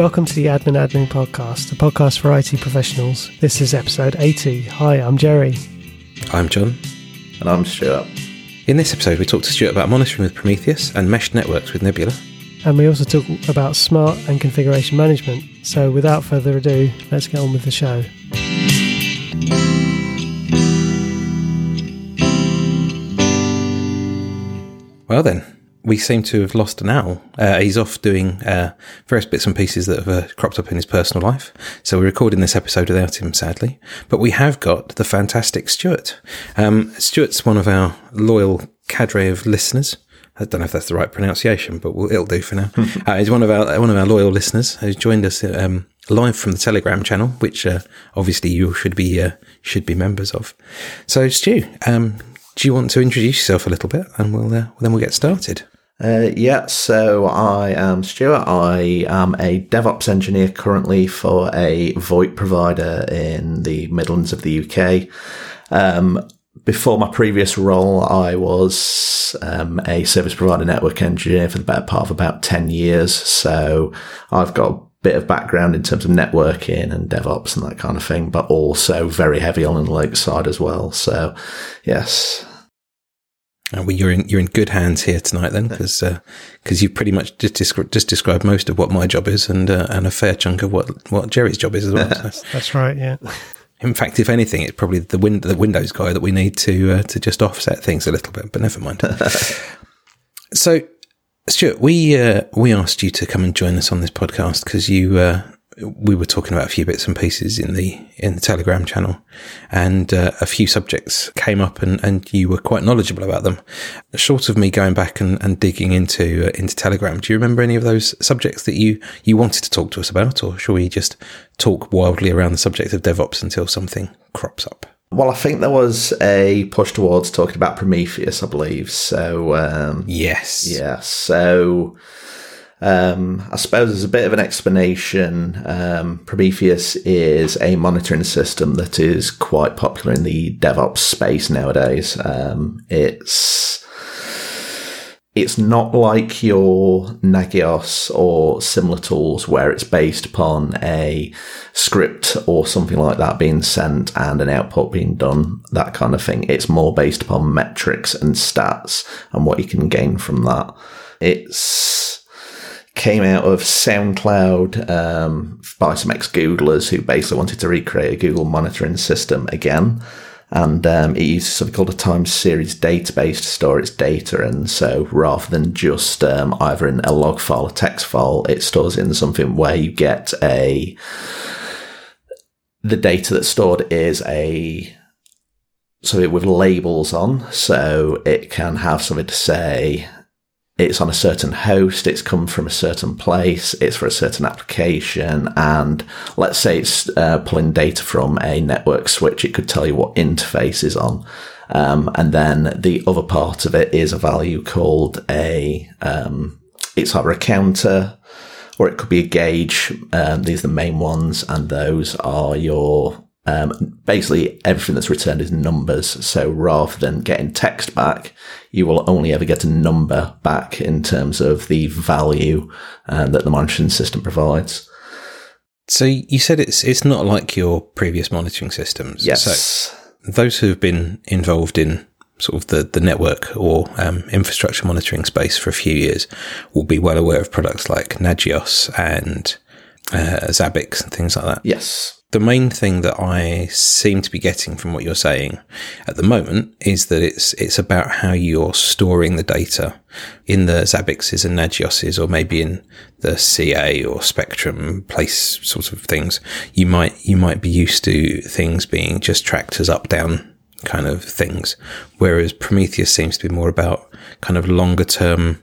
Welcome to the Admin Admin Podcast, a podcast for IT professionals. This is episode 80. Hi, I'm Jerry. I'm Jon. And I'm Stuart. In this episode, we talk to Stuart about monitoring with Prometheus and meshed networks with Nebula. And we also talk about smart and configuration management. So without further ado, let's get on with the show. Well, then, we seem to have lost an Al. Uh, he's off doing uh, various bits and pieces that have uh, cropped up in his personal life. So we're recording this episode without him, sadly. But we have got the fantastic Stuart. Um, Stuart's one of our loyal cadre of listeners. I don't know if that's the right pronunciation, but we'll, it'll do for now. uh, he's one of our one of our loyal listeners who's joined us um, live from the Telegram channel, which uh, obviously you should be uh, should be members of. So, Stu, um, do you want to introduce yourself a little bit, and we'll uh, then we'll get started. Uh, yeah, so I am Stuart. I am a DevOps engineer currently for a VoIP provider in the Midlands of the UK. Um, before my previous role, I was um, a service provider network engineer for the better part of about 10 years. So I've got a bit of background in terms of networking and DevOps and that kind of thing, but also very heavy on the Linux side as well. So, yes, uh, well, you're in you're in good hands here tonight, then, because because uh, you've pretty much just, descri- just described most of what my job is, and uh, and a fair chunk of what what Jerry's job is as well. So. That's right. Yeah. In fact, if anything, it's probably the win- the Windows guy that we need to uh, to just offset things a little bit. But never mind. so, Stuart, we uh, we asked you to come and join us on this podcast because you uh, we were talking about a few bits and pieces in the in the Telegram channel, and uh, a few subjects came up, and, and you were quite knowledgeable about them. Short of me going back and, and digging into uh, into Telegram, do you remember any of those subjects that you you wanted to talk to us about, or shall we just talk wildly around the subject of DevOps until something crops up? Well, I think there was a push towards talking about Prometheus, I believe. So um, yes, yeah. So um, I suppose there's a bit of an explanation. Um, Prometheus is a monitoring system that is quite popular in the DevOps space nowadays. Um, it's it's not like your Nagios or similar tools where it's based upon a script or something like that being sent and an output being done, that kind of thing. It's more based upon metrics and stats and what you can gain from that. It's came out of SoundCloud um, by some ex Googlers who basically wanted to recreate a Google monitoring system again. And um, it uses something called a time series database to store its data. And so rather than just um, either in a log file or text file, it stores in something where you get a. The data that's stored is a something with labels on, so it can have something to say it's on a certain host, it's come from a certain place, it's for a certain application, and let's say it's uh, pulling data from a network switch, it could tell you what interface is on. Um, and then the other part of it is a value called a, um, it's either a counter or it could be a gauge. Um, these are the main ones, and those are your um, basically, everything that's returned is numbers. So rather than getting text back, you will only ever get a number back in terms of the value uh, that the monitoring system provides. So you said it's it's not like your previous monitoring systems. Yes. So those who have been involved in sort of the, the network or um, infrastructure monitoring space for a few years will be well aware of products like Nagios and uh, Zabbix and things like that. Yes the main thing that I seem to be getting from what you're saying at the moment is that it's it's about how you're storing the data in the Zabbixes and Nagioses, or maybe in the CA or Spectrum place sorts of things. You might you might be used to things being just tracked as up down kind of things, whereas Prometheus seems to be more about kind of longer term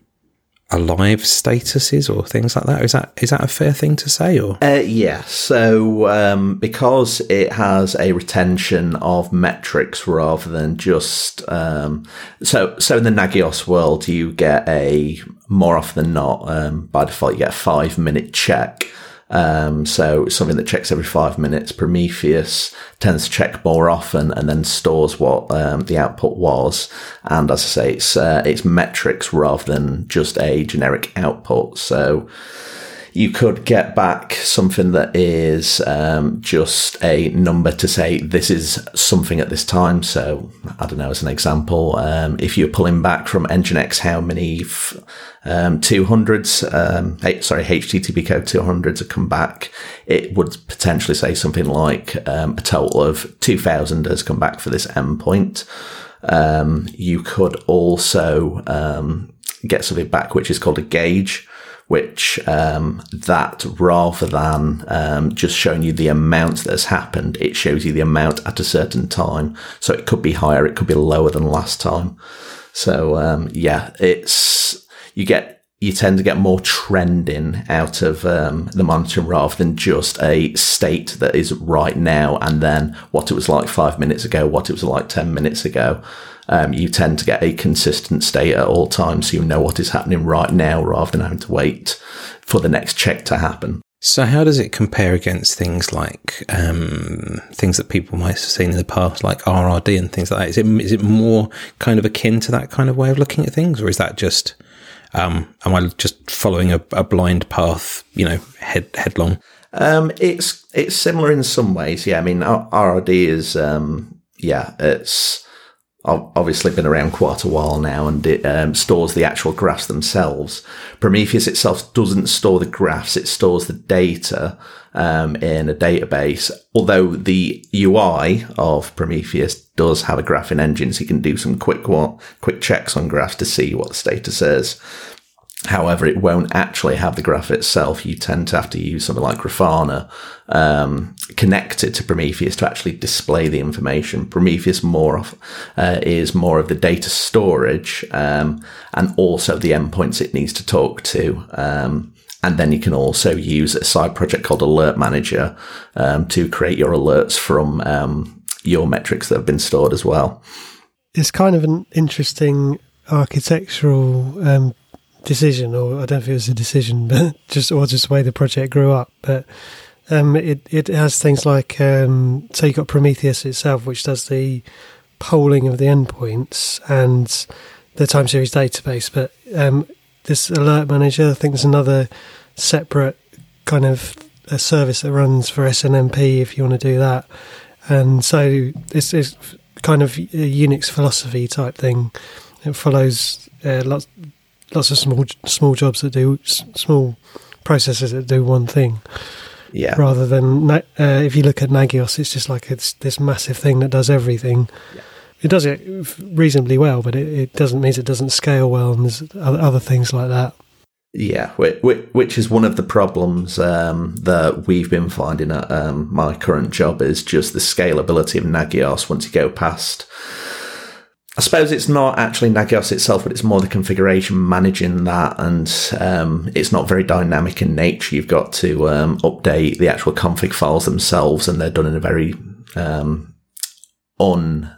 alive statuses or things like that. Is that is that a fair thing to say? Or uh, yeah, so um, because it has a retention of metrics rather than just um, so so in the Nagios world, you get a more often than not um, by default you get a five minute check um, so something that checks every five minutes. Prometheus tends to check more often and then stores what um, the output was. And as I say, it's uh, it's metrics rather than just a generic output. So you could get back something that is um, just a number to say this is something at this time. So I don't know, as an example, um, if you're pulling back from Nginx, how many f- um, 200s, um, sorry, HTTP code 200s have come back, it would potentially say something like um, a total of 2000 has come back for this endpoint. Um, you could also get something back which is called a gauge, which um, that rather than um, just showing you the amount that has happened, it shows you the amount at a certain time. So it could be higher, it could be lower than last time. So um, yeah, it's you get you tend to get more trending out of um, the monitoring rather than just a state that is right now and then what it was like five minutes ago, what it was like 10 minutes ago. Um, you tend to get a consistent state at all times so you know what is happening right now rather than having to wait for the next check to happen. So, how does it compare against things like um, things that people might have seen in the past, like RRD and things like that? Is it is it more kind of akin to that kind of way of looking at things, or is that just um, am I just following a, a blind path, you know, head headlong? Um, it's it's similar in some ways. Yeah, I mean, RRD is um, yeah, it's obviously been around quite a while now, and it um, stores the actual graphs themselves. Prometheus itself doesn't store the graphs; it stores the data um, in a database. Although the UI of Prometheus does have a graphing engine, so you can do some quick quick checks on graphs to see what the status is. However, it won't actually have the graph itself. You tend to have to use something like Grafana um, connected to Prometheus to actually display the information. Prometheus more of, uh, is more of the data storage um, and also the endpoints it needs to talk to. Um, and then you can also use a side project called Alert Manager um, to create your alerts from um, your metrics that have been stored as well. It's kind of an interesting architectural um, decision, or I don't know if it was a decision, but just or just the way the project grew up. But um, it it has things like um, so you got Prometheus itself, which does the polling of the endpoints and the time series database. But um, this alert manager, I think there's another separate kind of a service that runs for SNMP if you want to do that. And so it's, it's kind of a Unix philosophy type thing. It follows uh, lots lots of small small jobs that do small processes that do one thing. Yeah. Rather than uh, if you look at Nagios, it's just like it's this massive thing that does everything. Yeah. It does it reasonably well, but it, it doesn't mean it doesn't scale well, and there's other things like that. Yeah, which is one of the problems um, that we've been finding at um, my current job is just the scalability of Nagios once you go past I suppose it's not actually Nagios itself, but it's more the configuration managing that, and um, it's not very dynamic in nature. You've got to um, update the actual config files themselves, and they're done in a very um, un,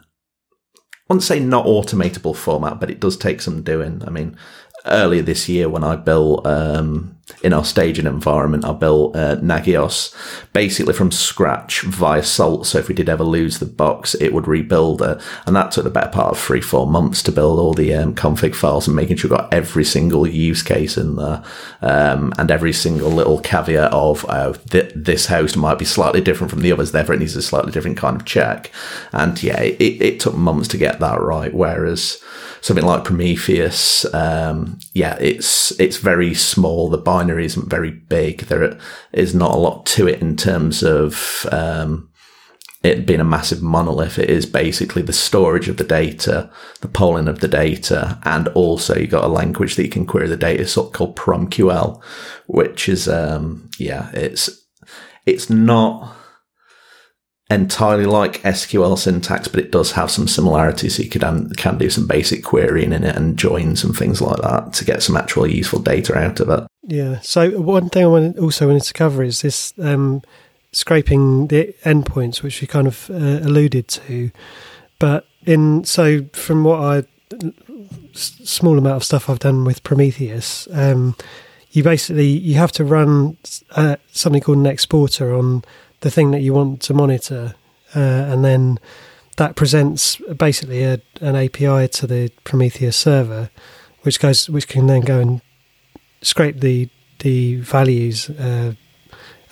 I wouldn't say not automatable format, but it does take some doing. I mean, earlier this year when I built um, in our staging environment, I built uh, Nagios basically from scratch via Salt. So if we did ever lose the box, it would rebuild it, and that took the better part of three four months to build all the um, config files and making sure we got every single use case in there um, and every single little caveat of uh, th- this host might be slightly different from the others, therefore it needs a slightly different kind of check. And yeah, it, it took months to get that right. Whereas something like Prometheus, um, yeah, it's it's very small. The binary isn't very big. There is not a lot to it in terms of um, it being a massive monolith. It is basically the storage of the data, the polling of the data, and also you got a language that you can query the data called PromQL, which is um, yeah, it's it's not entirely like SQL syntax, but it does have some similarities. So you could um, can do some basic querying in it and joins and things like that to get some actual useful data out of it. Yeah. So one thing I wanted, also wanted to cover is this um, scraping the endpoints, which we kind of uh, alluded to. But in so from what I small amount of stuff I've done with Prometheus. Um, you basically you have to run uh, something called an exporter on the thing that you want to monitor, uh, and then that presents basically a, an API to the Prometheus server, which goes which can then go and scrape the the values uh,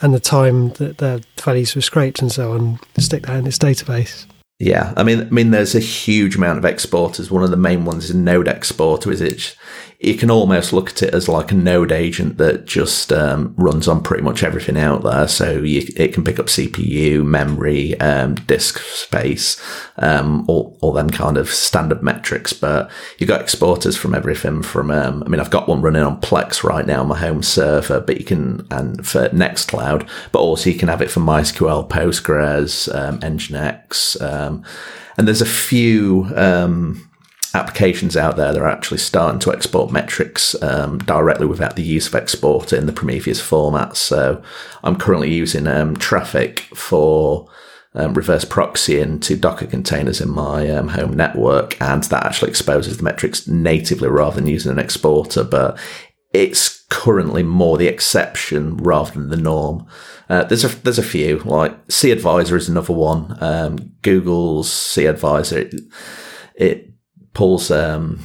and the time that the values were scraped and so on, stick that in its database. Yeah, I mean, I mean, there's a huge amount of exporters. One of the main ones is Node Exporter. Is it? You can almost look at it as like a node agent that just um, runs on pretty much everything out there. So you, it can pick up CPU, memory, um, disk space, um, all all them kind of standard metrics. But you've got exporters from everything. From um, I mean, I've got one running on Plex right now on my home server, but you can and for Nextcloud, but also you can have it for MySQL, Postgres, um, Nginx. Um, and there's a few um, applications out there that are actually starting to export metrics um, directly without the use of exporter in the Prometheus format. So I'm currently using um, Traefik for um, reverse proxy into Docker containers in my um, home network, and that actually exposes the metrics natively rather than using an exporter. But it's currently more the exception rather than the norm. Uh, there's a there's a few like cAdvisor is another one. Um, Google's cAdvisor it, it pulls um,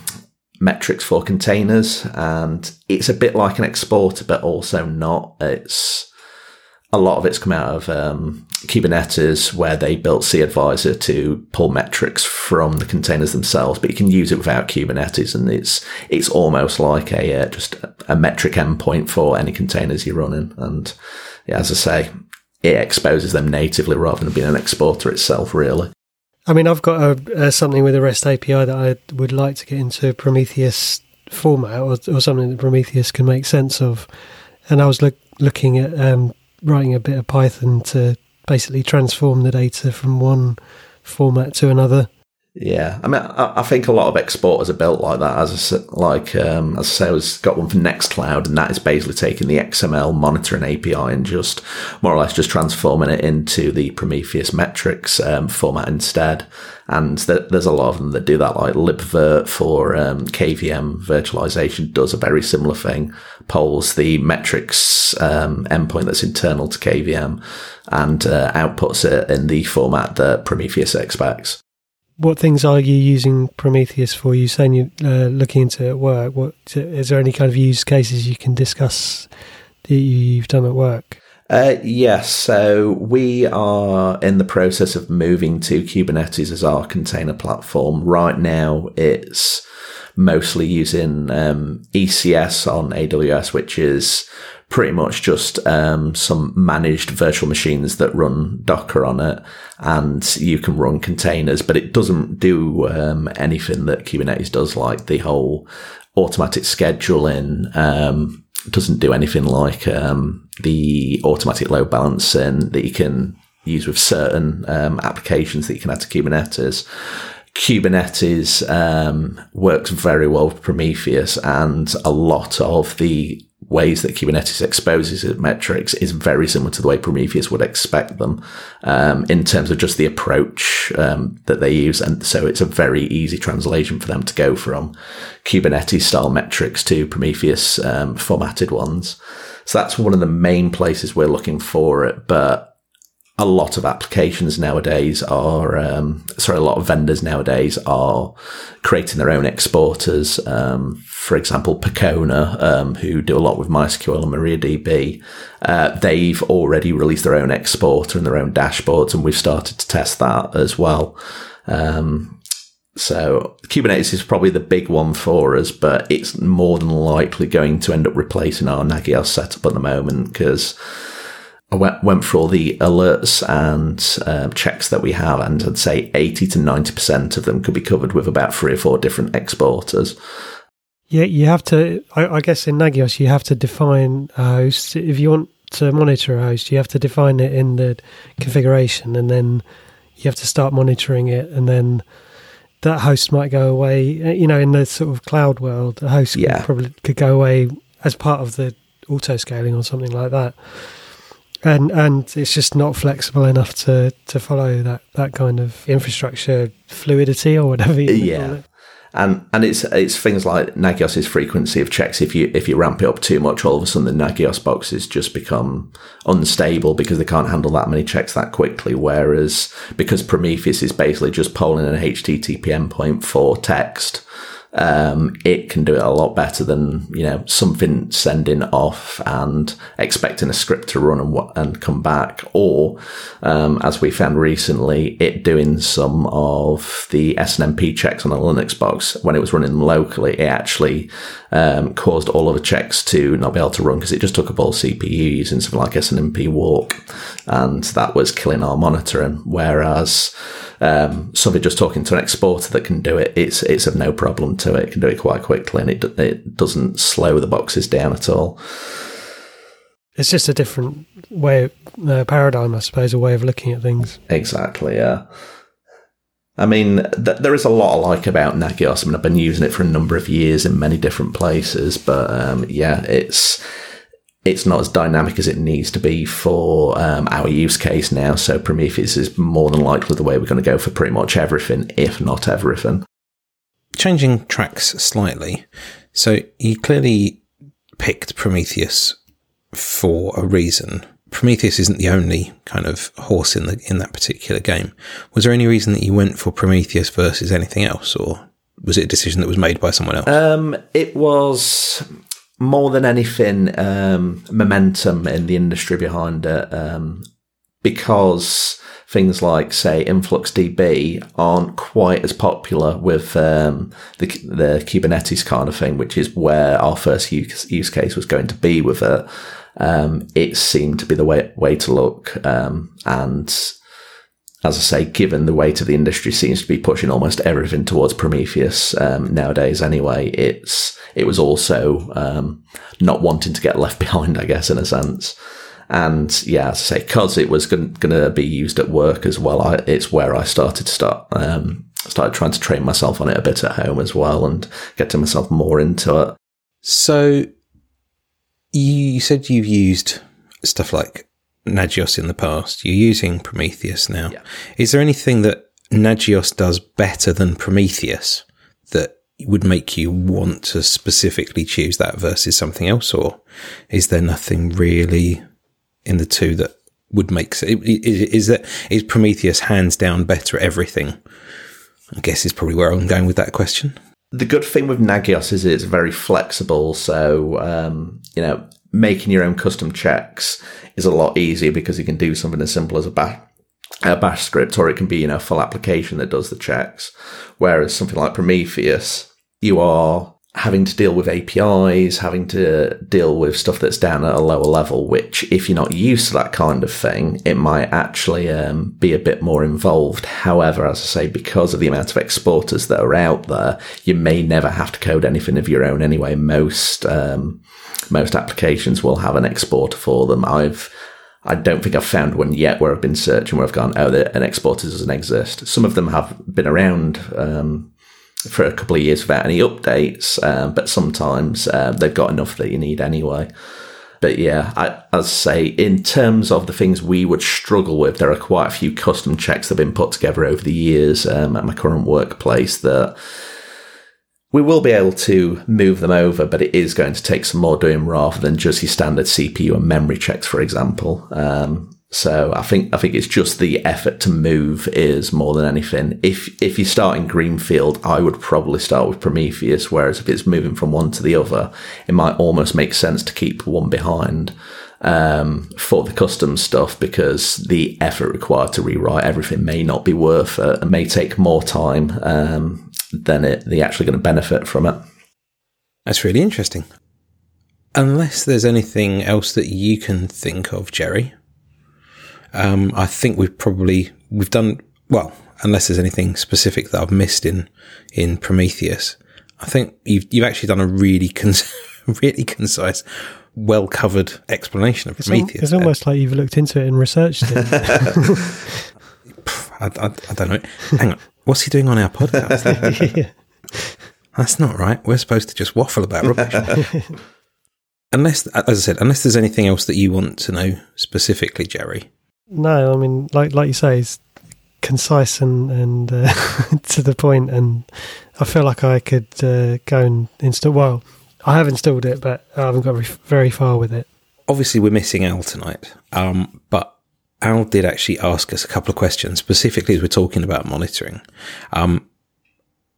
metrics for containers, and it's a bit like an exporter, but also not. It's a lot of it's come out of um, Kubernetes, where they built cAdvisor to pull metrics from the containers themselves, but you can use it without Kubernetes, and it's it's almost like a uh, just a metric endpoint for any containers you're running. And yeah, as I say, it exposes them natively rather than being an exporter itself, really. I mean, I've got a, something with a REST API that I would like to get into Prometheus format or, or something that Prometheus can make sense of. And I was look, looking at um, writing a bit of Python to basically transform the data from one format to another. Yeah, I mean, I, I, think a lot of exporters are built like that. As I, like, um, as I say, I was got one for Nextcloud, and that is basically taking the XML monitoring API and just more or less just transforming it into the Prometheus metrics um, format instead. And th- there's a lot of them that do that, like libvirt for um, KVM virtualization does a very similar thing, polls the metrics um, endpoint that's internal to KVM and uh, outputs it in the format that Prometheus expects what things are you using Prometheus for? You saying you're uh, looking into at work. What is there any kind of use cases you can discuss that you've done at work? Uh, yes, so we are in the process of moving to Kubernetes as our container platform. Right now, it's mostly using um, ECS on AWS, which is pretty much just um, some managed virtual machines that run Docker on it, and you can run containers, but it doesn't do um, anything that Kubernetes does, like the whole automatic scheduling. Um, doesn't do anything like um, the automatic load balancing that you can use with certain um, applications that you can add to Kubernetes. Kubernetes um, works very well with Prometheus, and a lot of the ways that Kubernetes exposes its metrics is very similar to the way Prometheus would expect them um, in terms of just the approach um, that they use. And so it's a very easy translation for them to go from Kubernetes style metrics to Prometheus um, formatted ones. So that's one of the main places we're looking for it. But a lot of applications nowadays are, um, sorry, a lot of vendors nowadays are creating their own exporters. Um, for example, Percona, um, who do a lot with MySQL and MariaDB, uh, they've already released their own exporter and their own dashboards, and we've started to test that as well. Um, so Kubernetes is probably the big one for us, but it's more than likely going to end up replacing our Nagios setup at the moment because I went, went through all the alerts and um, checks that we have, and I'd say 80 to 90% of them could be covered with about three or four different exporters. Yeah, you have to, I, I guess in Nagios, you have to define a host. If you want to monitor a host, you have to define it in the configuration, and then you have to start monitoring it, and then that host might go away. You know, in the sort of cloud world, a host yeah. could probably could go away as part of the auto scaling or something like that and and it's just not flexible enough to to follow that that kind of infrastructure fluidity or whatever. yeah. And and it's it's things like Nagios's frequency of checks. If you if you ramp it up too much, all of a sudden the Nagios boxes just become unstable because they can't handle that many checks that quickly. Whereas because Prometheus is basically just polling an HTTP endpoint for text, um, it can do it a lot better than you know something sending off and expecting a script to run and and come back, or um, as we found recently, it doing some of the SNMP checks on a Linux box when it was running locally. It actually um, caused all of the checks to not be able to run because it just took up all CPU using something like SNMP walk, and that was killing our monitoring. Whereas um, so if just talking to an exporter that can do it, it's it's of no problem to it. It can do it quite quickly, and it it doesn't slow the boxes down at all. It's just a different way, uh, paradigm, I suppose, a way of looking at things. Exactly. Yeah. I mean, th- there is a lot I like about Nagios. I mean, I've been using it for a number of years in many different places, but um, yeah, it's it's not as dynamic as it needs to be for um, our use case now. So Prometheus is more than likely the way we're going to go for pretty much everything, if not everything. Changing tracks slightly. So you clearly picked Prometheus for a reason. Prometheus isn't the only kind of horse in the in that particular game. Was there any reason that you went for Prometheus versus anything else, or was it a decision that was made by someone else? Um, it was more than anything, um, momentum in the industry behind it. Um, because things like, say, InfluxDB aren't quite as popular with um, the, the Kubernetes kind of thing, which is where our first use, use case was going to be with it. Um, it seemed to be the way way to look, um, and as I say, given the weight of the industry seems to be pushing almost everything towards Prometheus um, nowadays. Anyway, it's it was also um, not wanting to get left behind, I guess, in a sense. And yeah, as I say, because it was going to be used at work as well, I, it's where I started to start um, started trying to train myself on it a bit at home as well, and getting myself more into it. So, you said you've used stuff like Nagios in the past. You're using Prometheus now. Yeah. Is there anything that Nagios does better than Prometheus that would make you want to specifically choose that versus something else, or is there nothing really in the two that would make is that is Prometheus hands down better at everything? I guess is probably where I'm going with that question. The good thing with Nagios is it's very flexible, so um, you know making your own custom checks is a lot easier because you can do something as simple as a bash, a bash script, or it can be you know a full application that does the checks. Whereas something like Prometheus, you are having to deal with APIs, having to deal with stuff that's down at a lower level, which if you're not used to that kind of thing, it might actually um, be a bit more involved. However, as I say, because of the amount of exporters that are out there, you may never have to code anything of your own anyway. Most, um, most applications will have an exporter for them. I've I don't think I've found one yet where I've been searching where I've gone, oh, an exporter doesn't exist. Some of them have been around um, for a couple of years without any updates, um, but sometimes uh, they've got enough that you need anyway. But yeah, I, as I say, in terms of the things we would struggle with, there are quite a few custom checks that have been put together over the years um, at my current workplace that we will be able to move them over, but it is going to take some more doing rather than just your standard CPU and memory checks, for example. Um, so I think I think it's just the effort to move is more than anything. If if you start in Greenfield, I would probably start with Prometheus. Whereas if it's moving from one to the other, it might almost make sense to keep one behind um, for the custom stuff because the effort required to rewrite everything may not be worth it and may take more time um, than it they're actually going to benefit from it. That's really interesting. Unless there's anything else that you can think of, Jerry, um, I think we've probably we've done well, unless there's anything specific that I've missed in in Prometheus. I think you've you've actually done a really cons- really concise, well covered explanation of Prometheus. It's, it's almost like you've looked into it and researched it. I, I, I, don't know. Hang on, what's he doing on our podcast? yeah. That's not right. We're supposed to just waffle about rubbish. unless, as I said, unless there's anything else that you want to know specifically, Jerry. No, I mean, like like you say, it's concise and and uh, to the point, and I feel like I could uh, go and install. Well, I have installed it, but I haven't got very far with it. Obviously, we're missing Al tonight, um, but Al did actually ask us a couple of questions, specifically as we're talking about monitoring. Um,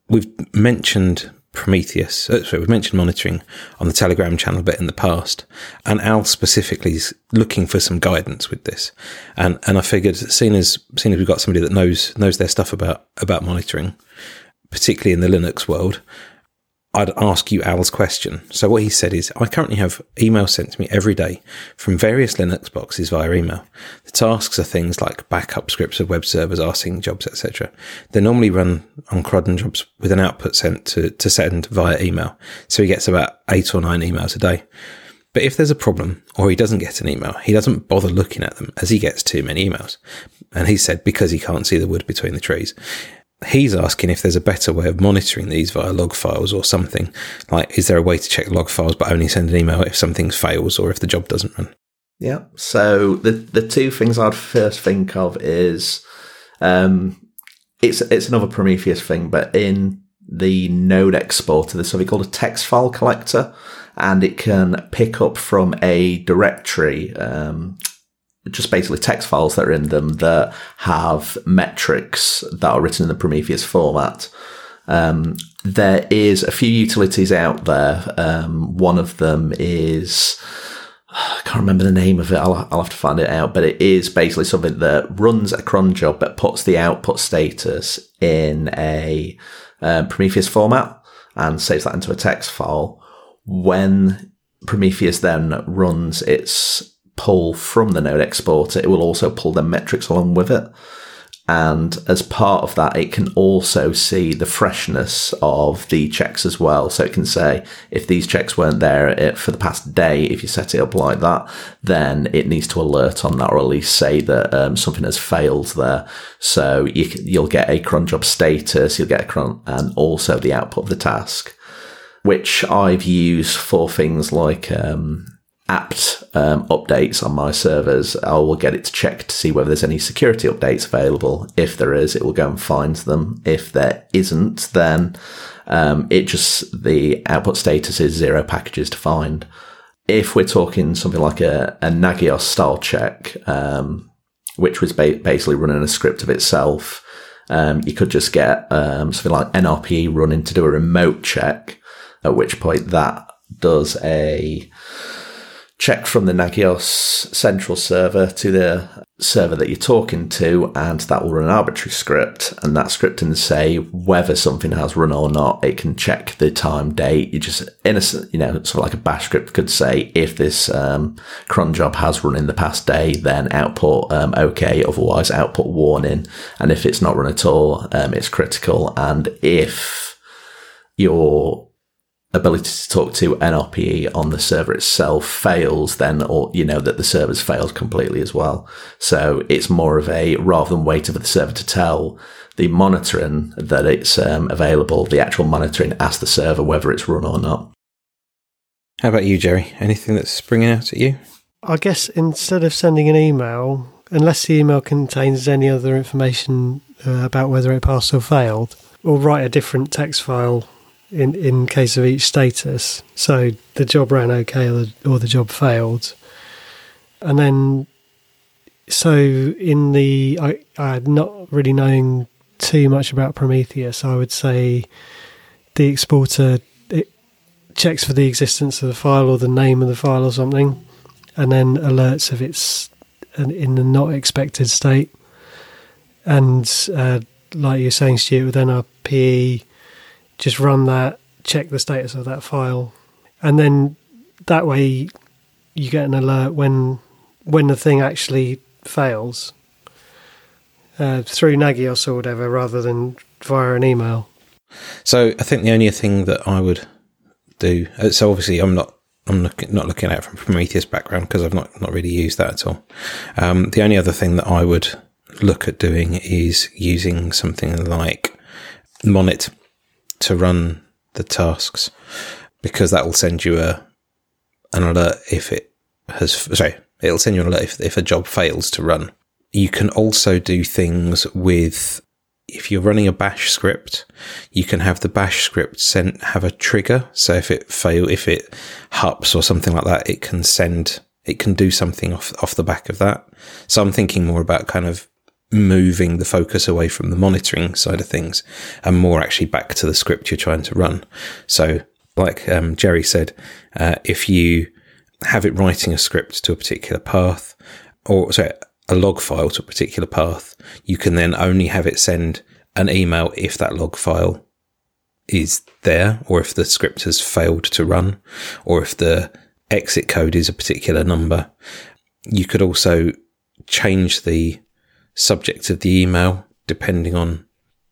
we've mentioned Prometheus. Uh, we've mentioned monitoring on the Telegram channel a bit in the past, and Al specifically is looking for some guidance with this. And and I figured, seeing as seeing as we've got somebody that knows knows their stuff about about monitoring, particularly in the Linux world, I'd ask you Al's question. So what he said is, I currently have email sent to me every day from various Linux boxes via email. The tasks are things like backup scripts of web servers, rsync jobs, etc. They're normally run on cron jobs with an output sent to, to send via email. So he gets about eight or nine emails a day. But if there's a problem or he doesn't get an email, he doesn't bother looking at them as he gets too many emails. And he said because he can't see the wood between the trees he's asking if there's a better way of monitoring these via log files or something. Like, is there a way to check log files but only send an email if something fails or if the job doesn't run? Yeah. So the the two things I'd first think of is um, it's it's another Prometheus thing, but in the node exporter, there's something called a text file collector, and it can pick up from a directory um, just basically text files that are in them that have metrics that are written in the Prometheus format. Um, there is a few utilities out there. Um, one of them is I can't remember the name of it. I'll, I'll, have to find it out. But it is basically something that runs a cron job but puts the output status in a uh, Prometheus format and saves that into a text file. When Prometheus then runs its pull from the node exporter, it will also pull the metrics along with it. And as part of that, it can also see the freshness of the checks as well. So it can say if these checks weren't there for the past day, if you set it up like that, then it needs to alert on that or at least say that um, something has failed there. So you, will get a cron job status, you'll get a cron, and also the output of the task, which I've used for things like um, apt um, updates on my servers, I will get it to check to see whether there's any security updates available. If there is, it will go and find them. If there isn't, then um, it just the output status is zero packages to find. If we're talking something like a, a Nagios style check, um, which was ba- basically running a script of itself, um, you could just get um, something like NRPE running to do a remote check, at which point that does a check from the Nagios central server to the server that you're talking to, and that will run an arbitrary script. And that script can say whether something has run or not. It can check the time, date. You just innocent, you know, sort of like a bash script could say if this um, cron job has run in the past day, then output um, okay, otherwise output warning. And if it's not run at all, um, it's critical. And if your ability to talk to NRPE on the server itself fails, then, or, you know, that the server's failed completely as well. So it's more of a, rather than waiting for the server to tell the monitoring that it's um, available, the actual monitoring asks the server whether it's run or not. How about you, Jerry? Anything that's springing out at you? I guess instead of sending an email, unless the email contains any other information uh, about whether it passed or failed, or write a different text file in in case of each status. So the job ran okay, or the, or the job failed, and then so in the I I not really knowing too much about Prometheus, I would say the exporter it checks for the existence of the file or the name of the file or something, and then alerts if it's in the not expected state. And uh, like you're saying, Stuart, with NRPE, just run that, check the status of that file, and then that way you get an alert when when the thing actually fails uh, through Nagios or whatever, rather than via an email. So I think the only thing that I would do. Uh, so obviously, I'm not. I'm look, not looking at it from Prometheus background because I've not, not really used that at all. Um, the only other thing that I would look at doing is using something like Monit to run the tasks because that will send you a an alert if it has sorry it'll send you an alert if, if a job fails to run. You can also do things with if you're running a bash script you can have the bash script sent have a trigger. So if it fail if it hups or something like that it can send it can do something off off the back of that. So i'm thinking more about kind of moving the focus away from the monitoring side of things and more actually back to the script you're trying to run. So, like um, Jerry said, uh, if you have it writing a script to a particular path, or sorry, a log file to a particular path, you can then only have it send an email if that log file is there, or if the script has failed to run, or if the exit code is a particular number. You could also change the subject of the email depending on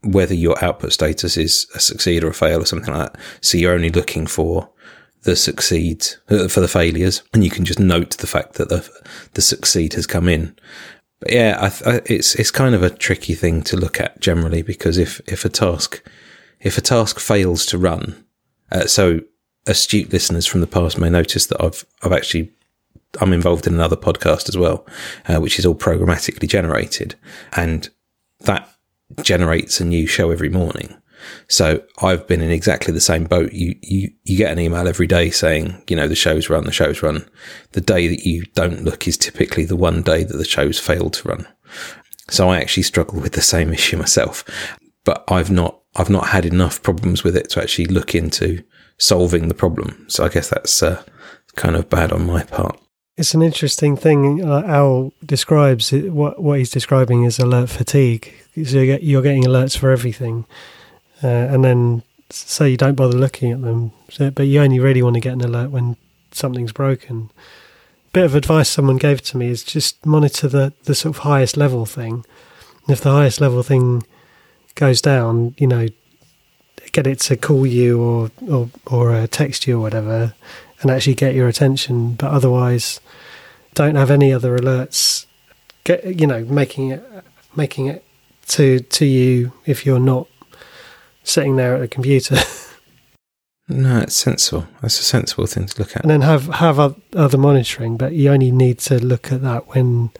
whether your output status is a succeed or a fail or something like that. So you're only looking for the succeeds uh, for the failures, and you can just note the fact that the the succeed has come in. But yeah, I, I, it's it's kind of a tricky thing to look at generally because if if a task if a task fails to run, uh, so astute listeners from the past may notice that I've I've actually I'm involved in another podcast as well, uh, which is all programmatically generated, and that generates a new show every morning. So I've been in exactly the same boat. You, you, you get an email every day saying, you know, the show's run, the show's run. The day that you don't look is typically the one day that the show's failed to run. So I actually struggle with the same issue myself, but I've not, I've not had enough problems with it to actually look into solving the problem. So I guess that's uh, kind of bad on my part. It's an interesting thing. Uh, Al describes it, what what he's describing is alert fatigue. So you get, you're getting alerts for everything, uh, and then so you don't bother looking at them. So, but you only really want to get an alert when something's broken. Bit of advice someone gave to me is just monitor the the sort of highest level thing. And if the highest level thing goes down, you know, get it to call you or or or uh, text you or whatever, and actually get your attention. But otherwise, don't have any other alerts. Get you know making it making it to to you if you're not sitting there at a computer. no, it's sensible. That's a sensible thing to look at. And then have have other monitoring, but you only need to look at that when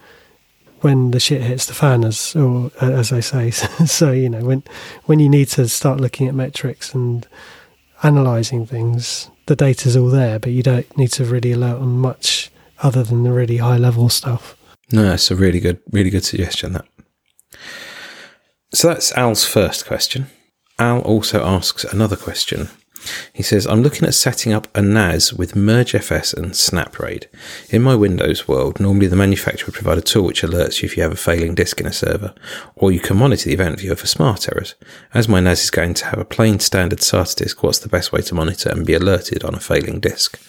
when the shit hits the fan, as or as I say. so you know when when you need to start looking at metrics and analyzing things, the data's all there, but you don't need to really alert on much other than the really high level stuff. No, that's a really good, really good suggestion. That. So that's Al's first question. Al also asks another question he says, I'm looking at setting up a NAS with MergerFS and SnapRAID. In my Windows world, normally the manufacturer would provide a tool which alerts you if you have a failing disk in a server, or you can monitor the event viewer for smart errors. As my NAS is going to have a plain standard SATA disk, what's the best way to monitor and be alerted on a failing disk?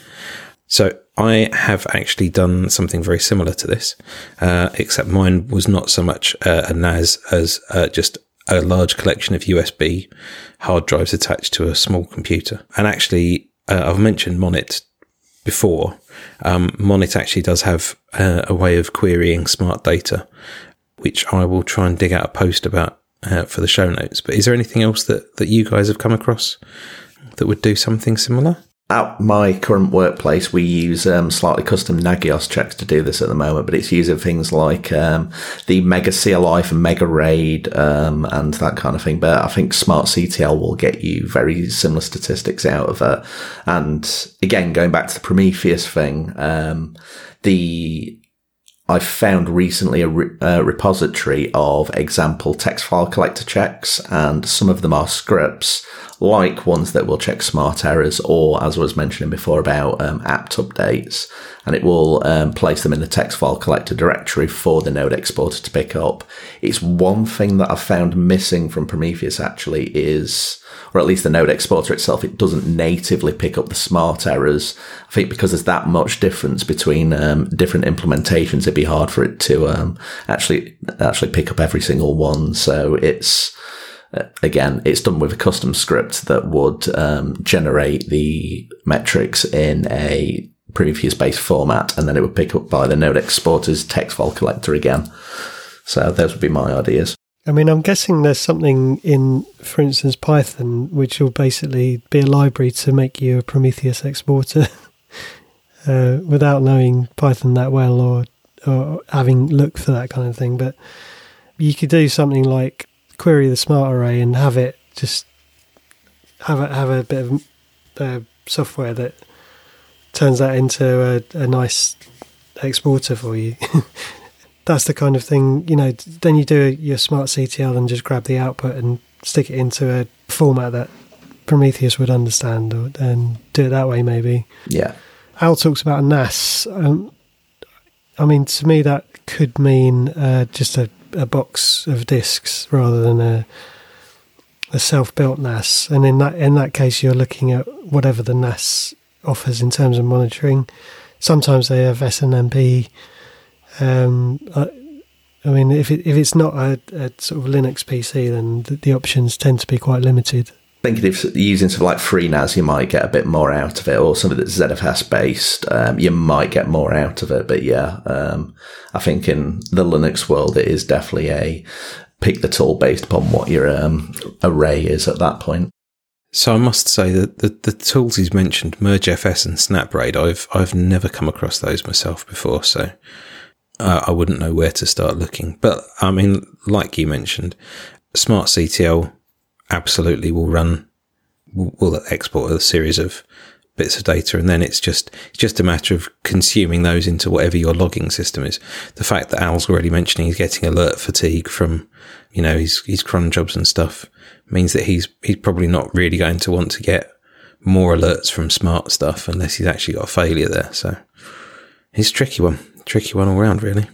So I have actually done something very similar to this, uh, except mine was not so much uh, a NAS as uh, just a large collection of USB hard drives attached to a small computer. And actually, uh, I've mentioned Monit before. Um, Monit actually does have uh, a way of querying smart data, which I will try and dig out a post about uh, for the show notes. But is there anything else that, that you guys have come across that would do something similar? At my current workplace, we use um, slightly custom Nagios checks to do this at the moment, but it's using things like um, the Mega CLI for Mega RAID um, and that kind of thing. But I think Smart CTL will get you very similar statistics out of it. And again, going back to the Prometheus thing, um, the I found recently a, re- a, repository of example text file collector checks, and some of them are scripts, like ones that will check smart errors, or as I was mentioning before about um, apt updates, and it will um, place them in the text file collector directory for the node exporter to pick up. It's one thing that I've found missing from Prometheus actually is or at least the node exporter itself, it doesn't natively pick up the smart errors. I think because there's that much difference between um, different implementations, it'd be hard for it to um, actually actually pick up every single one. So it's uh, again, it's done with a custom script that would um, generate the metrics in a Prometheus based format, and then it would pick up by the node exporter's text file collector again. So those would be my ideas. I mean, I'm guessing there's something in, for instance, Python, which will basically be a library to make you a Prometheus exporter uh, without knowing Python that well or, or having looked for that kind of thing. But you could do something like query the smart array and have it just have a, have a bit of uh, software that turns that into a, a nice exporter for you. that's the kind of thing you know. Then you do your smart CTL and just grab the output and stick it into a format that Prometheus would understand, or, and do it that way maybe. Yeah. Al talks about a NAS. Um, I mean, to me, that could mean uh, just a, a box of disks rather than a a self-built NAS. And in that in that case, you're looking at whatever the NAS offers in terms of monitoring. Sometimes they have SNMP. Um, I, I mean, if it, if it's not a, a sort of Linux PC, then the, the options tend to be quite limited thinking if using something like FreeNAS, you might get a bit more out of it, or something that's ZFS based, um, you might get more out of it. But yeah, um, I think in the Linux world, it is definitely a pick the tool based upon what your um, array is at that point. So I must say that the, the tools he's mentioned, MergerFS and SnapRaid, I've I've never come across those myself before, so uh, I wouldn't know where to start looking. But I mean, like you mentioned, smartctl absolutely will run will export a series of bits of data. And then it's just it's just a matter of consuming those into whatever your logging system is. The fact that Al's already mentioning he's getting alert fatigue from you know his his cron jobs and stuff means that he's he's probably not really going to want to get more alerts from smart stuff unless he's actually got a failure there. So it's tricky one tricky one all around really.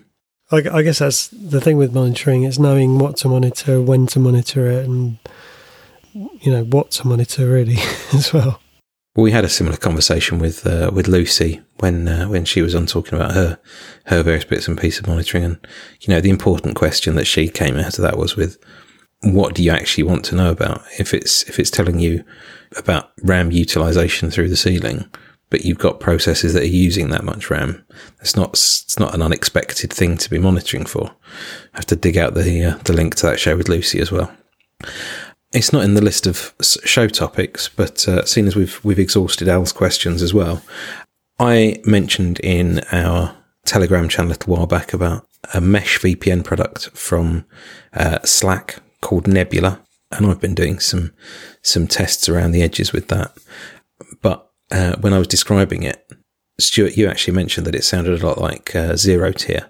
I, I guess that's the thing with monitoring. Is knowing what to monitor when to monitor it and you know what to monitor really as well. Well, we had a similar conversation with uh, with Lucy when uh, when she was on talking about her her various bits and pieces of monitoring, and you know the important question that she came out of that was with what do you actually want to know about? If it's if it's telling you about RAM utilization through the ceiling, but you've got processes that are using that much RAM, it's not it's not an unexpected thing to be monitoring for. I have to dig out the uh, the link to that show with Lucy as well. It's not in the list of show topics, but uh, seeing as we've we've exhausted Al's questions as well, I mentioned in our Telegram channel a little while back about a mesh VPN product from uh, Slack called Nebula, and I've been doing some some tests around the edges with that. But uh, when I was describing it, Stuart, you actually mentioned that it sounded a lot like uh, ZeroTier.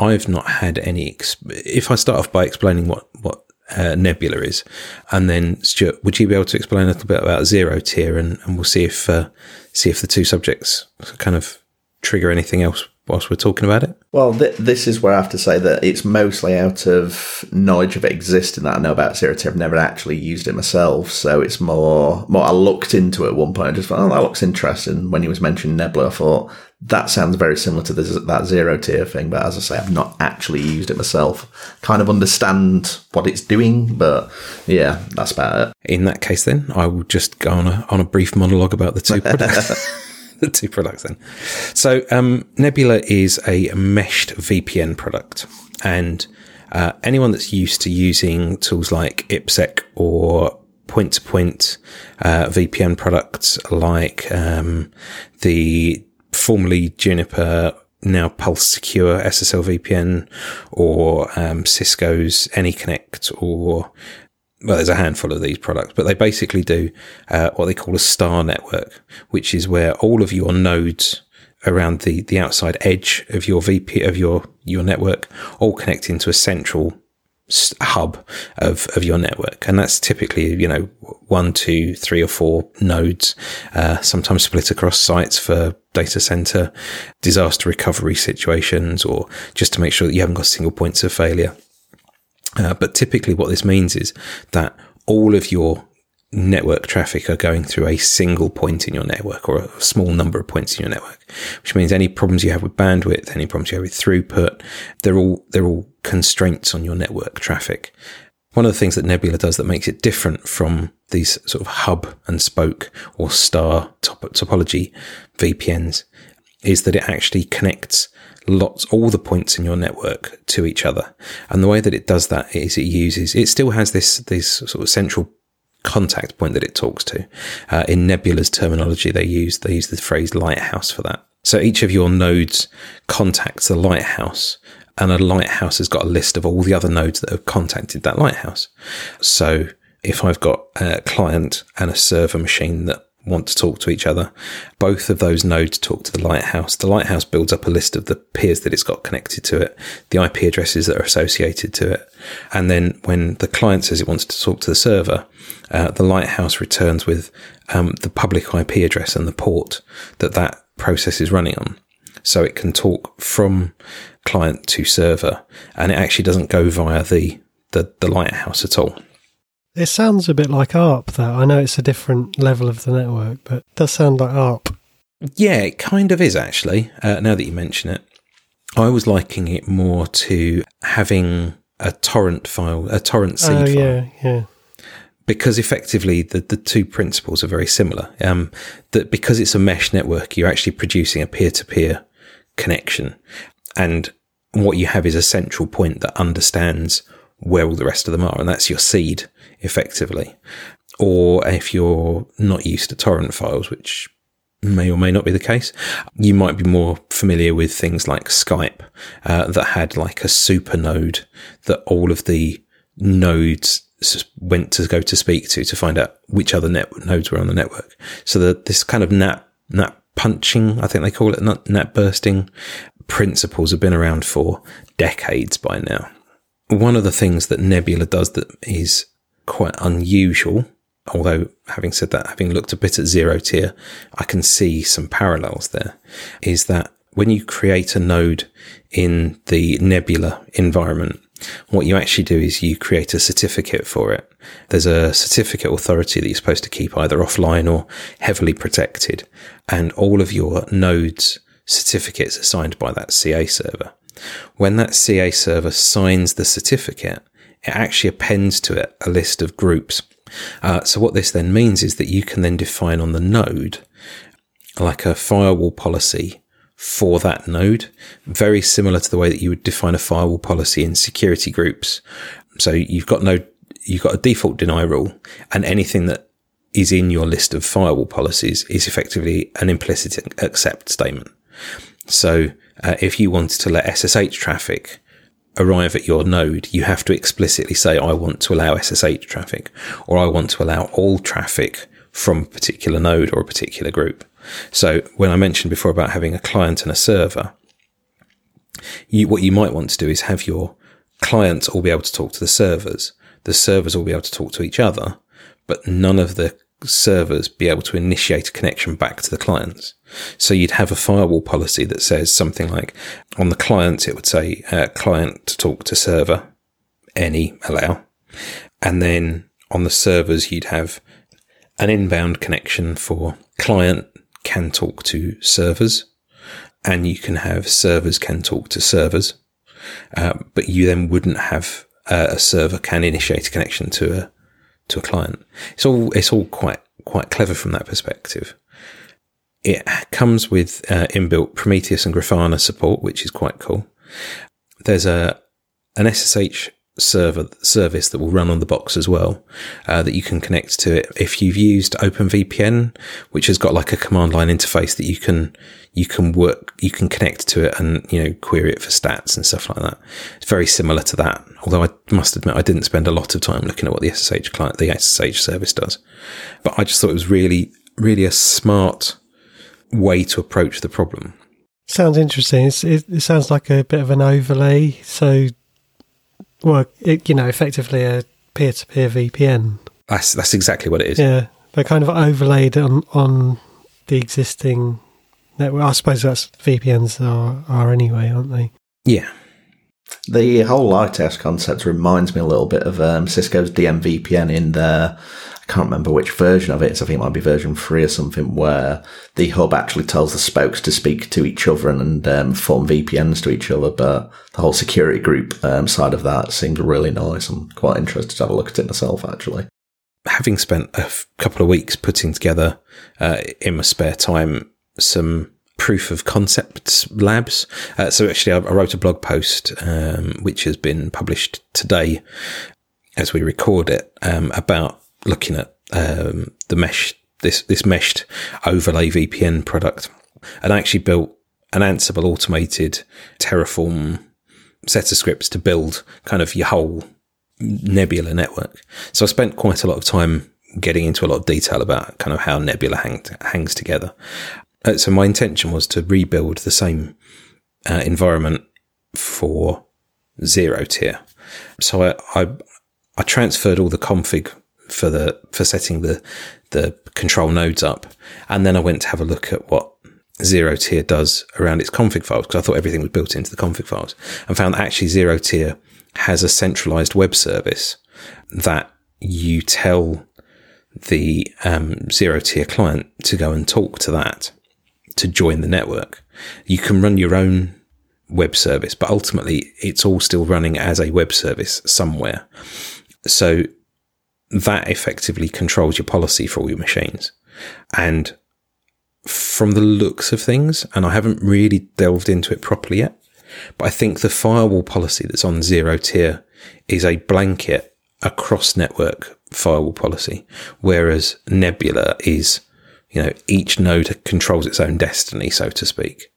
I've not had any. Exp- if I start off by explaining what what uh, Nebula is. And then, Stuart, would you be able to explain a little bit about ZeroTier, and, and we'll see if uh, see if the two subjects kind of trigger anything else whilst we're talking about it? Well, th- this is where I have to say that it's mostly out of knowledge of it existing that I know about ZeroTier. I've never actually used it myself, so it's more more. I looked into it at one point, and just thought, oh, that looks interesting. When he was mentioning Nebula, I thought that sounds very similar to this, that ZeroTier thing. But as I say, I've not actually used it myself. Kind of understand what it's doing, but yeah, that's about it. In that case, then I will just go on a on a brief monologue about the two products. The two products then. So um, Nebula is a meshed VPN product, and uh, anyone that's used to using tools like IPsec or point to point VPN products like um, the formerly Juniper, now Pulse Secure SSL VPN, or um, Cisco's AnyConnect, or well, there's a handful of these products, but they basically do uh, what they call a star network, which is where all of your nodes around the, the outside edge of your VP of your your network all connect into a central hub of, of your network. And that's typically, you know, one, two, three or four nodes, uh, sometimes split across sites for data center, disaster recovery situations, or just to make sure that you haven't got single points of failure. Uh, but typically what this means is that all of your network traffic are going through a single point in your network or a small number of points in your network, which means any problems you have with bandwidth, any problems you have with throughput, they're all, they're all constraints on your network traffic. One of the things that Nebula does that makes it different from these sort of hub and spoke or star top- topology VPNs is that it actually connects lots, all the points in your network to each other. And the way that it does that is it uses, it still has this, this sort of central contact point that it talks to. Uh, in Nebula's terminology, they use they use the phrase lighthouse for that. So each of your nodes contacts the lighthouse, and a lighthouse has got a list of all the other nodes that have contacted that lighthouse. So if I've got a client and a server machine that want to talk to each other. Both of those nodes talk to the lighthouse. The lighthouse builds up a list of the peers that it's got connected to it, the IP addresses that are associated to it. And then when the client says it wants to talk to the server, uh, the lighthouse returns with um, the public IP address and the port that that process is running on. So it can talk from client to server and it actually doesn't go via the, the, the lighthouse at all. It sounds a bit like ARP, though. I know it's a different level of the network, but it does sound like ARP. Yeah, it kind of is actually, uh, now that you mention it. I was liking it more to having a torrent file, a torrent seed oh, file. yeah, yeah. Because effectively the, the two principles are very similar. Um, that because it's a mesh network, you're actually producing a peer to peer connection. And what you have is a central point that understands where all the rest of them are, and that's your seed effectively. Or if you're not used to torrent files, which may or may not be the case, you might be more familiar with things like Skype uh, that had like a super node that all of the nodes went to go to speak to to find out which other net nodes were on the network. So that this kind of NAT NAT punching, I think they call it NAT, NAT bursting principles have been around for decades by now. One of the things that Nebula does that is quite unusual. Although, having said that, having looked a bit at ZeroTier, I can see some parallels there. Is that when you create a node in the Nebula environment, what you actually do is you create a certificate for it. There's a certificate authority that you're supposed to keep either offline or heavily protected. And all of your nodes certificates are signed by that CA server. When that CA server signs the certificate, it actually appends to it a list of groups. Uh, so what this then means is that you can then define on the node like a firewall policy for that node, very similar to the way that you would define a firewall policy in security groups. So you've got no, you've got a default deny rule and anything that is in your list of firewall policies is effectively an implicit accept statement. So uh, if you wanted to let SSH traffic arrive at your node, you have to explicitly say, I want to allow SSH traffic, or I want to allow all traffic from a particular node or a particular group. So when I mentioned before about having a client and a server, you, what you might want to do is have your clients all be able to talk to the servers. The servers will be able to talk to each other, but none of the servers be able to initiate a connection back to the clients. So you'd have a firewall policy that says something like on the clients, it would say uh, client to talk to server, any allow. And then on the servers, you'd have an inbound connection for client can talk to servers and you can have servers can talk to servers. Uh, but you then wouldn't have uh, a server can initiate a connection to a to a client. It's all it's all quite quite clever from that perspective. It comes with uh, inbuilt Prometheus and Grafana support, which is quite cool. There's a an SSH server service that will run on the box as well uh, that you can connect to it if you've used OpenVPN, which has got like a command line interface that you can you can work you can connect to it and you know query it for stats and stuff like that. It's very similar to that. Although I must admit I didn't spend a lot of time looking at what the SSH client the SSH service does, but I just thought it was really really a smart way to approach the problem. Sounds interesting. It, it, sounds like a bit of an overlay. So well, it, you know, effectively a peer-to-peer VPN. That's that's exactly what it is. Yeah, they're kind of overlaid on on the existing network. I suppose that's VPNs are are anyway, aren't they? Yeah. The whole Lighthouse concept reminds me a little bit of um, Cisco's DMVPN in their can't remember which version of it. So I think it might be version three or something where the hub actually tells the spokes to speak to each other and um, form VPNs to each other. But the whole security group um, side of that seemed really nice. I'm quite interested to have a look at it myself, actually. Having spent a f- couple of weeks putting together uh, in my spare time some proof of concepts labs. Uh, so actually, I, wrote a blog post um, which has been published today as we record it um, about looking at um, the mesh, this this meshed overlay VPN product, and I actually built an Ansible automated Terraform set of scripts to build kind of your whole Nebula network. So I spent quite a lot of time getting into a lot of detail about kind of how Nebula hang, hangs together. Uh, so my intention was to rebuild the same uh, environment for ZeroTier. So I, I, I transferred all the config for the for setting the the control nodes up, and then I went to have a look at what ZeroTier does around its config files because I thought everything was built into the config files, and found that actually ZeroTier has a centralized web service that you tell the um, ZeroTier client to go and talk to that to join the network. You can run your own web service, but ultimately it's all still running as a web service somewhere. So that effectively controls your policy for all your machines. And from the looks of things, and I haven't really delved into it properly yet, but I think the firewall policy that's on ZeroTier is a blanket across network firewall policy, whereas Nebula is, you know, each node controls its own destiny, so to speak.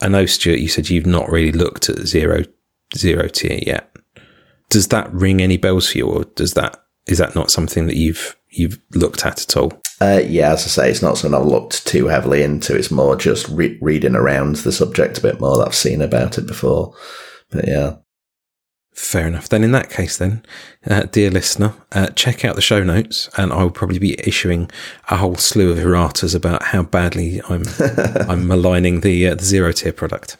I know, oh, Stuart, you said you've not really looked at zero ZeroTier yet. Does that ring any bells for you, or does that is that not something that you've you've looked at at all? Uh, yeah, as I say, it's not something I've looked too heavily into. It's more just re- reading around the subject a bit more that I've seen about it before. But yeah. Fair enough. Then, in that case, then, uh, dear listener, uh, check out the show notes, and I will probably be issuing a whole slew of erratas about how badly I'm I'm maligning the uh, the ZeroTier product.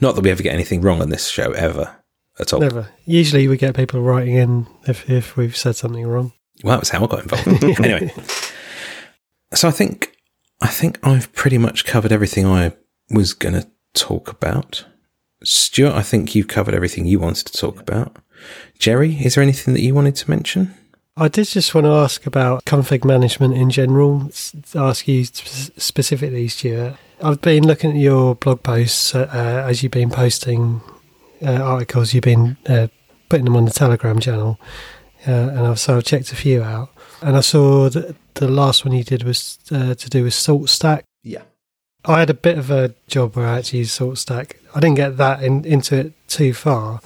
Not that we ever get anything wrong on this show ever at all. Never. Usually, we get people writing in if if we've said something wrong. Well, that's how I got involved. anyway, so I think I think I've pretty much covered everything I was going to talk about. Stuart, I think you've covered everything you wanted to talk about. Jerry, is there anything that you wanted to mention? I did just want to ask about config management in general. Ask you specifically, Stuart. I've been looking at your blog posts uh, as you've been posting uh, articles. You've been uh, putting them on the Telegram channel, uh, and I've so I've checked a few out. And I saw that the last one you did was uh, to do with SaltStack. Yeah. I had a bit of a job where I actually used SaltStack. I didn't get that in, into it too far,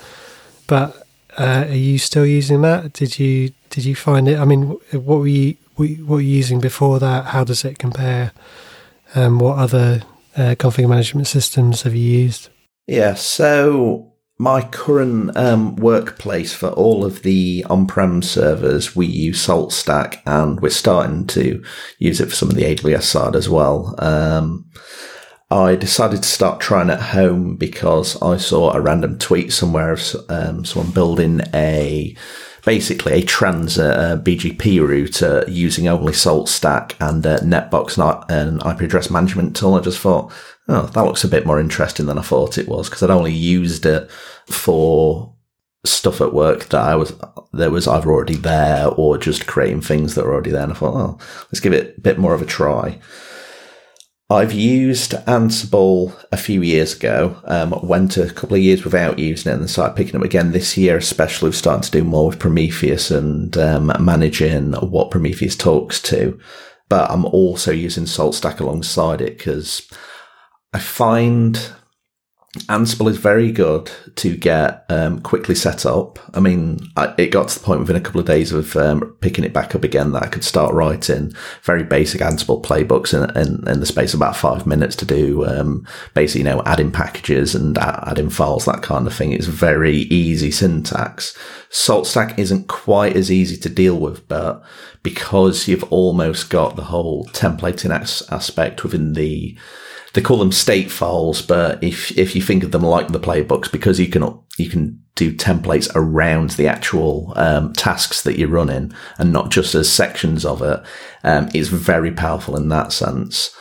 but uh, are you still using that? Did you did you find it? I mean, what were you what were you using before that? How does it compare? Um, what other uh, config management systems have you used? Yeah, so my current um, workplace for all of the on-prem servers, we use SaltStack, and we're starting to use it for some of the AWS side as well. Um, I decided to start trying at home because I saw a random tweet somewhere of um, someone building a basically a transit uh, BGP router using only SaltStack and uh, Netbox, not an IP address management tool. I just thought, oh, that looks a bit more interesting than I thought it was because I'd only used it for stuff at work that I was there was either already there or just creating things that were already there. And I thought, oh, let's give it a bit more of a try. I've used Ansible a few years ago. Um, went a couple of years without using it and then started picking up again this year, especially we've started to do more with Prometheus and um, managing what Prometheus talks to. But I'm also using SaltStack alongside it because I find Ansible is very good to get um, quickly set up. I mean, I, it got to the point within a couple of days of um, picking it back up again that I could start writing very basic Ansible playbooks in, in, in the space of about five minutes to do um, basically, you know, adding packages and adding files, that kind of thing. It's very easy syntax. SaltStack isn't quite as easy to deal with, but because you've almost got the whole templating aspect within the they call them state files, but if if you think of them like the playbooks, because you can you can do templates around the actual um, tasks that you're running and not just as sections of it, um, it's very powerful in that sense.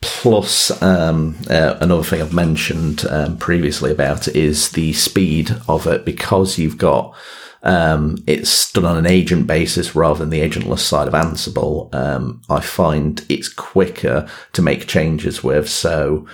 Plus, um, uh, another thing I've mentioned um, previously about is the speed of it because you've got um, it's done on an agent basis rather than the agentless side of Ansible. Um, I find it's quicker to make changes with. So,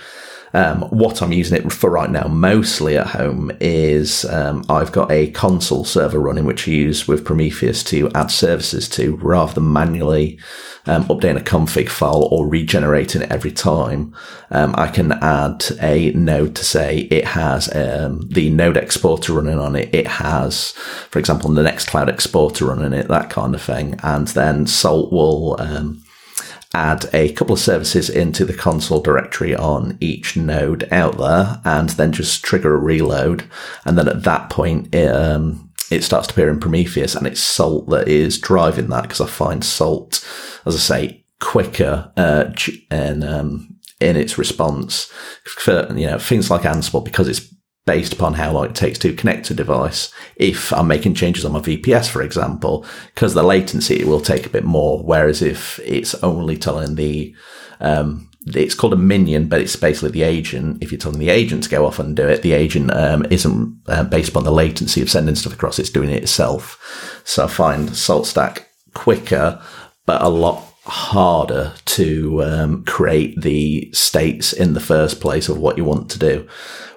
Um, what I'm using it for right now, mostly at home, is um, I've got a Consul server running, which I use with Prometheus to add services to, rather than manually um, updating a config file or regenerating it every time. Um, I can add a node to say it has um, the node exporter running on it. It has, for example, the Nextcloud exporter running it, that kind of thing, and then Salt will um, add a couple of services into the Consul directory on each node out there and then just trigger a reload. And then at that point, it, um, it starts to appear in Prometheus and it's Salt that is driving that because I find Salt, as I say, quicker, uh, and, um, in its response for, you know, things like Ansible because it's based upon how long it takes to connect to device. If I'm making changes on my VPS, for example, because the latency it will take a bit more. Whereas if it's only telling the, um, it's called a minion, but it's basically the agent. If you're telling the agent to go off and do it, the agent um, isn't uh, based upon the latency of sending stuff across. It's doing it itself. So I find SaltStack quicker, but a lot harder to um, create the states in the first place of what you want to do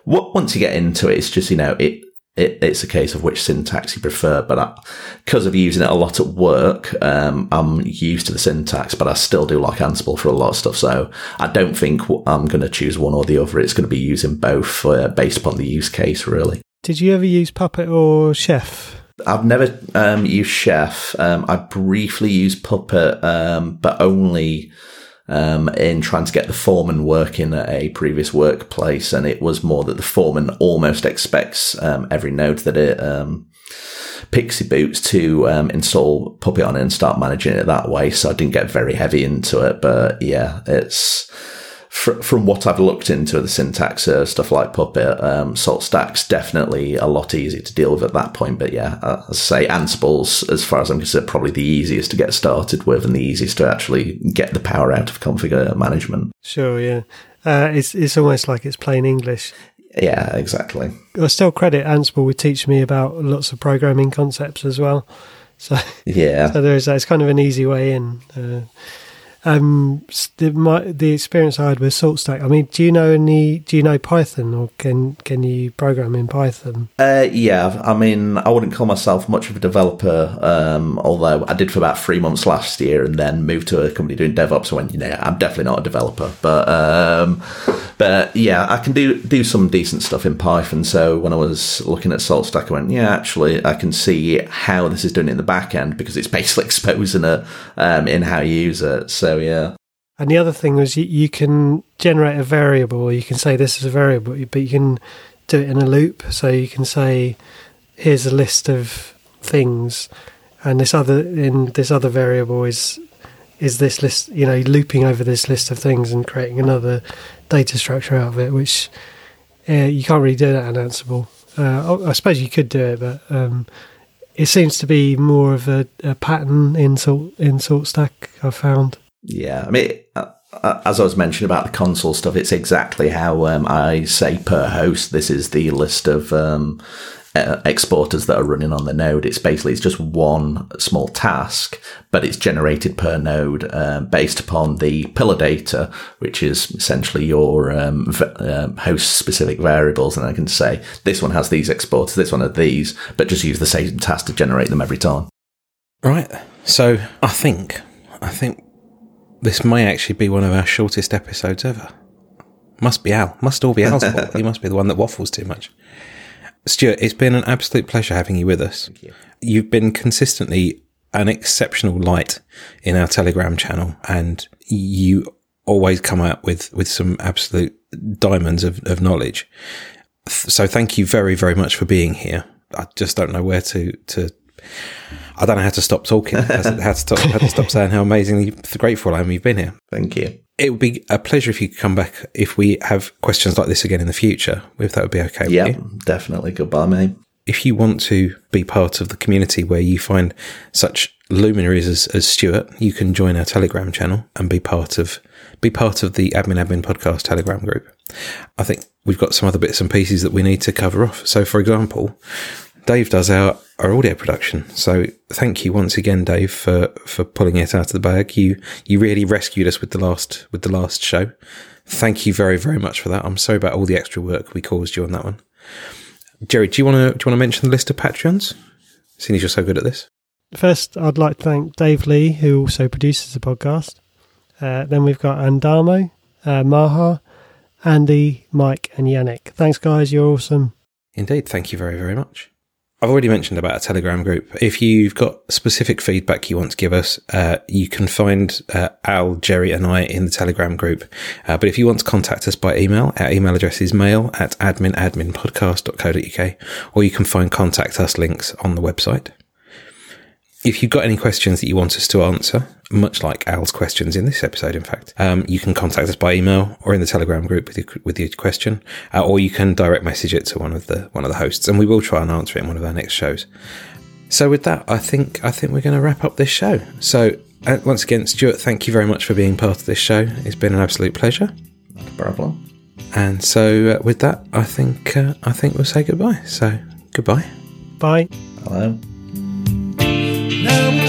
what, once you get into it, it's just, you know, it, it, it's a case of which syntax you prefer. But because of using it a lot at work, um, I'm used to the syntax, but I still do like Ansible for a lot of stuff. So I don't think I'm going to choose one or the other. It's going to be using both uh, based upon the use case, really. Did you ever use Puppet or Chef? I've never um, used Chef. Um, I briefly used Puppet, um, but only um, in trying to get the foreman working at a previous workplace. And it was more that the foreman almost expects um, every node that it um, PXE boots to install Puppet on it and start managing it that way. So I didn't get very heavy into it. But yeah, it's fr- from what I've looked into the syntax uh, stuff like Puppet, um, SaltStack's definitely a lot easier to deal with at that point. But yeah, uh, as I say, Ansible's, as far as I'm concerned, probably the easiest to get started with and the easiest to actually get the power out of configure management. Sure, yeah. Uh, it's it's almost like it's plain English. Yeah, exactly. I still credit Ansible with teaching me about lots of programming concepts as well. So yeah, so there is that. It's kind of an easy way in. Uh, um, the, my, the experience I had with SaltStack. I mean, do you know any? Do you know Python, or can can you program in Python? Uh, yeah, I mean, I wouldn't call myself much of a developer, um, although I did for about three months last year, and then moved to a company doing DevOps. And went, you know, I'm definitely not a developer, but um, but yeah, I can do do some decent stuff in Python. So when I was looking at SaltStack, I went, yeah, actually, I can see how this is doing in the back end because it's basically exposing it um, in how you use it. So yeah. And the other thing was you, you can generate a variable. You can say this is a variable, but you can do it in a loop. So you can say, here's a list of things, and this other in this other variable is is this list. You know, looping over this list of things and creating another data structure out of it, which uh, you can't really do that in Ansible. Uh, I suppose you could do it, but um, it seems to be more of a, a pattern in Salt in SaltStack. I've found. Yeah, I mean, uh, uh, as I was mentioning about the Consul stuff, it's exactly how um, I say per host. This is the list of um, uh, exporters that are running on the node. It's basically it's just one small task, but it's generated per node uh, based upon the pillar data, which is essentially your um, v- uh, host specific variables. And I can say this one has these exporters, this one has these, but just use the same task to generate them every time. Right. So I think I think this may actually be one of our shortest episodes ever. Must be Al. Must all be Al's fault. He must be the one that waffles too much. Stuart, it's been an absolute pleasure having you with us. Thank you. You've been consistently an exceptional light in our Telegram channel, and you always come out with, with some absolute diamonds of, of knowledge. So thank you very, very much for being here. I just don't know where to, to I don't know how to stop talking, how to stop, how to stop saying how amazingly grateful I am you've been here. Thank you. It would be a pleasure if you could come back if we have questions like this again in the future, if that would be okay yeah, definitely. Goodbye, mate. If you want to be part of the community where you find such luminaries as, as Stuart, you can join our Telegram channel and be part of be part of the Admin Admin Podcast Telegram group. I think we've got some other bits and pieces that we need to cover off. So, for example, Dave does our, our audio production. So thank you once again, Dave, for, for pulling it out of the bag. You you really rescued us with the last with the last show. Thank you very, very much for that. I'm sorry about all the extra work we caused you on that one. Jerry, do you want to do you want to mention the list of Patreons? Seeing as you're so good at this. First, I'd like to thank Dave Lee, who also produces the podcast. Uh, then we've got Andamo, uh, Maha, Andy, Mike, and Yannick. Thanks, guys. You're awesome. Indeed. Thank you very, very much. I've already mentioned about a Telegram group. If you've got specific feedback you want to give us, uh, you can find uh, Al, Jerry, and I in the Telegram group. Uh, but if you want to contact us by email, our email address is mail at adminadminpodcast.co.uk, or you can find contact us links on the website. If you've got any questions that you want us to answer, much like Al's questions in this episode, in fact, um, you can contact us by email or in the Telegram group with your, with your question, uh, or you can direct message it to one of the one of the hosts, and we will try and answer it in one of our next shows. So, with that, I think I think we're going to wrap up this show. So, uh, once again, Stuart, thank you very much for being part of this show. It's been an absolute pleasure. Not a problem. And so, uh, with that, I think uh, I think we'll say goodbye. So, goodbye. Bye. Hello. Now